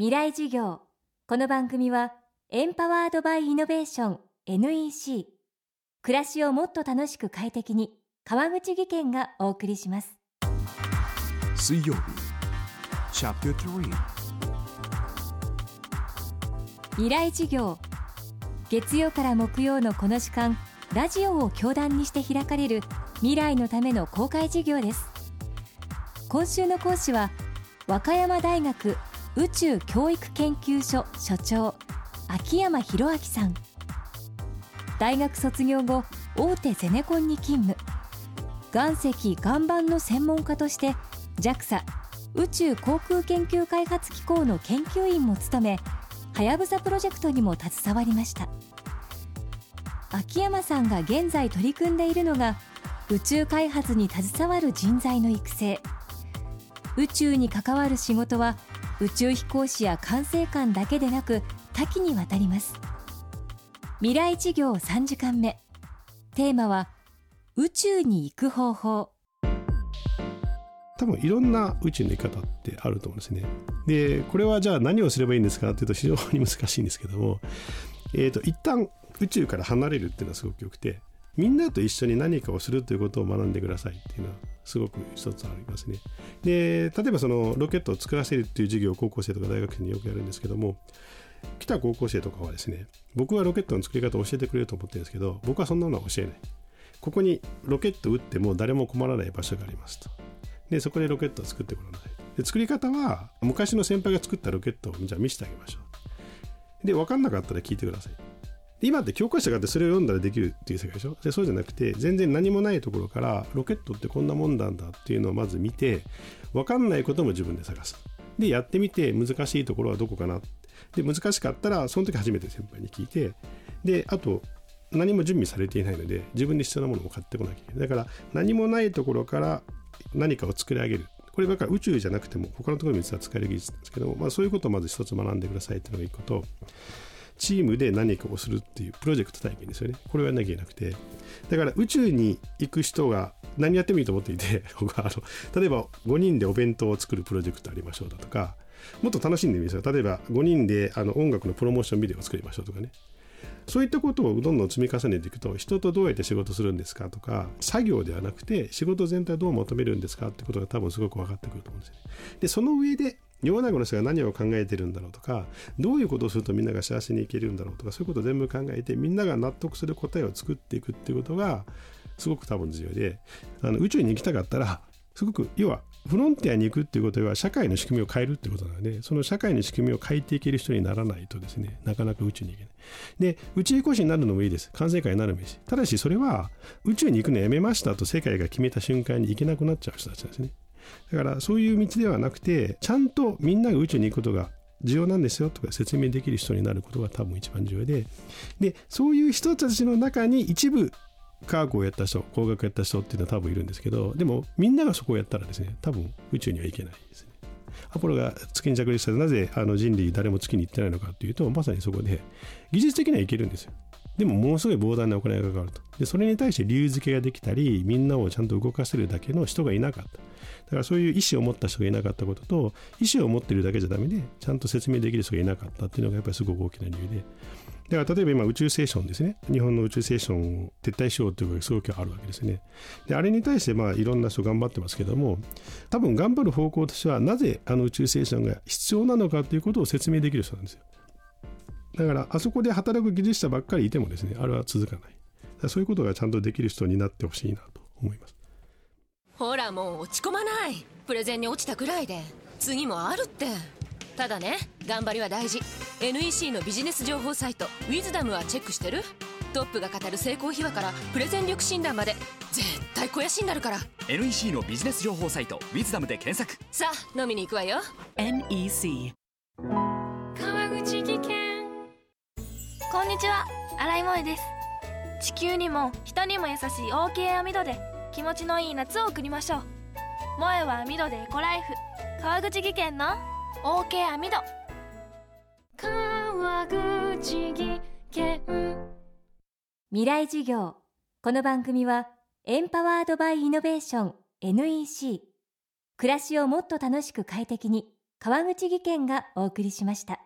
未来授業。この番組はエンパワードバイイノベーション NEC 暮らしをもっと楽しく快適に川口義賢がお送りします。水曜日チャプター未来授業。月曜から木曜のこの時間ラジオを教壇にして開かれる未来のための公開授業です。今週の講師は和歌山大学宇宙教育研究所所長秋山博明さん。大学卒業後大手ゼネコンに勤務。岩石岩盤の専門家として JAXA 宇宙航空研究開発機構の研究員も務めはやぶさプロジェクトにも携わりました。秋山さんが現在取り組んでいるのが宇宙開発に携わる人材の育成。宇宙に関わる仕事は宇宙飛行士や管制官だけでなく多岐にわたります。未来事業3時間目。テーマは宇宙に行く方法。多分いろんな宇宙の行き方ってあると思うんですね。で、これはじゃあ何をすればいいんですかっていうと非常に難しいんですけども、えっ、と、一旦宇宙から離れるっていうのはすごく良くて、みんなと一緒に何かをするということを学んでくださいっていうのはすごく一つありますね。で、例えばそのロケットを作らせるっていう授業を高校生とか大学生によくやるんですけども、来た高校生とかはですね、僕はロケットの作り方を教えてくれると思ってるんですけど、僕はそんなのは教えない。ここにロケットを撃っても誰も困らない場所がありますと。で、そこでロケットを作ってください。で、作り方は昔の先輩が作ったロケットをじゃあ見せてあげましょう。で、分かんなかったら聞いてください。今って教科書があってそれを読んだらできるっていう世界でしょ？でそうじゃなくて全然何もないところからロケットってこんなもんなんだっていうのをまず見て分かんないことも自分で探す。でやってみて難しいところはどこかなで難しかったらその時初めて先輩に聞いてであと何も準備されていないので自分で必要なものを買ってこなきゃいけない。だから何もないところから何かを作り上げる。こればかり宇宙じゃなくても他のところに実は使える技術なんですけども、まあ、そういうことをまず一つ学んでくださいっていうのが一個とチームで何かをするっていうプロジェクト体験ですよね。これをやんなきゃいけなくて。だから宇宙に行く人が何やってもいいと思っていて、僕はあの、例えば5人でお弁当を作るプロジェクトありましょうだとか、もっと楽しんでみますよ。例えば5人であの音楽のプロモーションビデオを作りましょうとかね。そういったことをどんどん積み重ねていくと、人とどうやって仕事するんですかとか、作業ではなくて仕事全体どう求めるんですかってことが多分すごく分かってくると思うんですよね。で、その上で、世の中の人が何を考えてるんだろうとか、どういうことをするとみんなが幸せに生きるんだろうとか、そういうことを全部考えて、みんなが納得する答えを作っていくっていうことが、すごく多分重要で、あの宇宙に行きたかったら、すごく、要は、フロンティアに行くっていうことは社会の仕組みを変えるってことなので、その社会の仕組みを変えていける人にならないとですね、なかなか宇宙に行けない。で、宇宙飛行士になるのもいいです。管制官になるのもいいし。ただし、それは宇宙に行くのやめましたと世界が決めた瞬間に行けなくなっちゃう人たちなんですね。だからそういう道ではなくて、ちゃんとみんなが宇宙に行くことが重要なんですよとか説明できる人になることが多分一番重要で、で、そういう人たちの中に一部科学をやった人、工学をやった人っていうのは多分いるんですけど、でもみんながそこをやったらですね、多分宇宙には行けないですね。アポロが月に着陸したらなぜあの人類誰も月に行ってないのかっていうと、まさにそこで技術的には行けるんですよ。でもものすごい膨大なお金がかかると。で、それに対して理由付けができたり、みんなをちゃんと動かせるだけの人がいなかった。だからそういう意思を持った人がいなかったことと、意思を持ってるだけじゃダメで、ちゃんと説明できる人がいなかったっていうのがやっぱりすごく大きな理由で。だから例えば今宇宙ステーションですね。日本の宇宙ステーションを撤退しようということがすごくあるわけですね。で、あれに対してまあいろんな人頑張ってますけども、多分頑張る方向としては、なぜあの宇宙ステーションが必要なのかということを説明できる人なんですよ。だから、あそこで働く技術者ばっかりいてもですね、あれは続かない。そういうことがちゃんとできる人になってほしいなと思います。ほらもう落ち込まない。プレゼンに落ちたくらいで。次もあるって。ただね頑張りは大事。NEC のビジネス情報サイト「ウィズダムはチェックしてる？トップが語る成功秘話からプレゼン力診断まで。絶対肥やしになるから。NEC のビジネス情報サイト「ウィズダムで検索。さあ飲みに行くわよ。NEC こんにちは。新井萌です。地球にも人にも優しい OK 網戸で気持ちのいい夏を送りましょう。萌えは網戸でエコライフ。川口技研の OK 網戸。川口技研。未来授業。この番組はエンパワードバイイノベーション NEC 暮らしをもっと楽しく快適に川口義賢がお送りしました。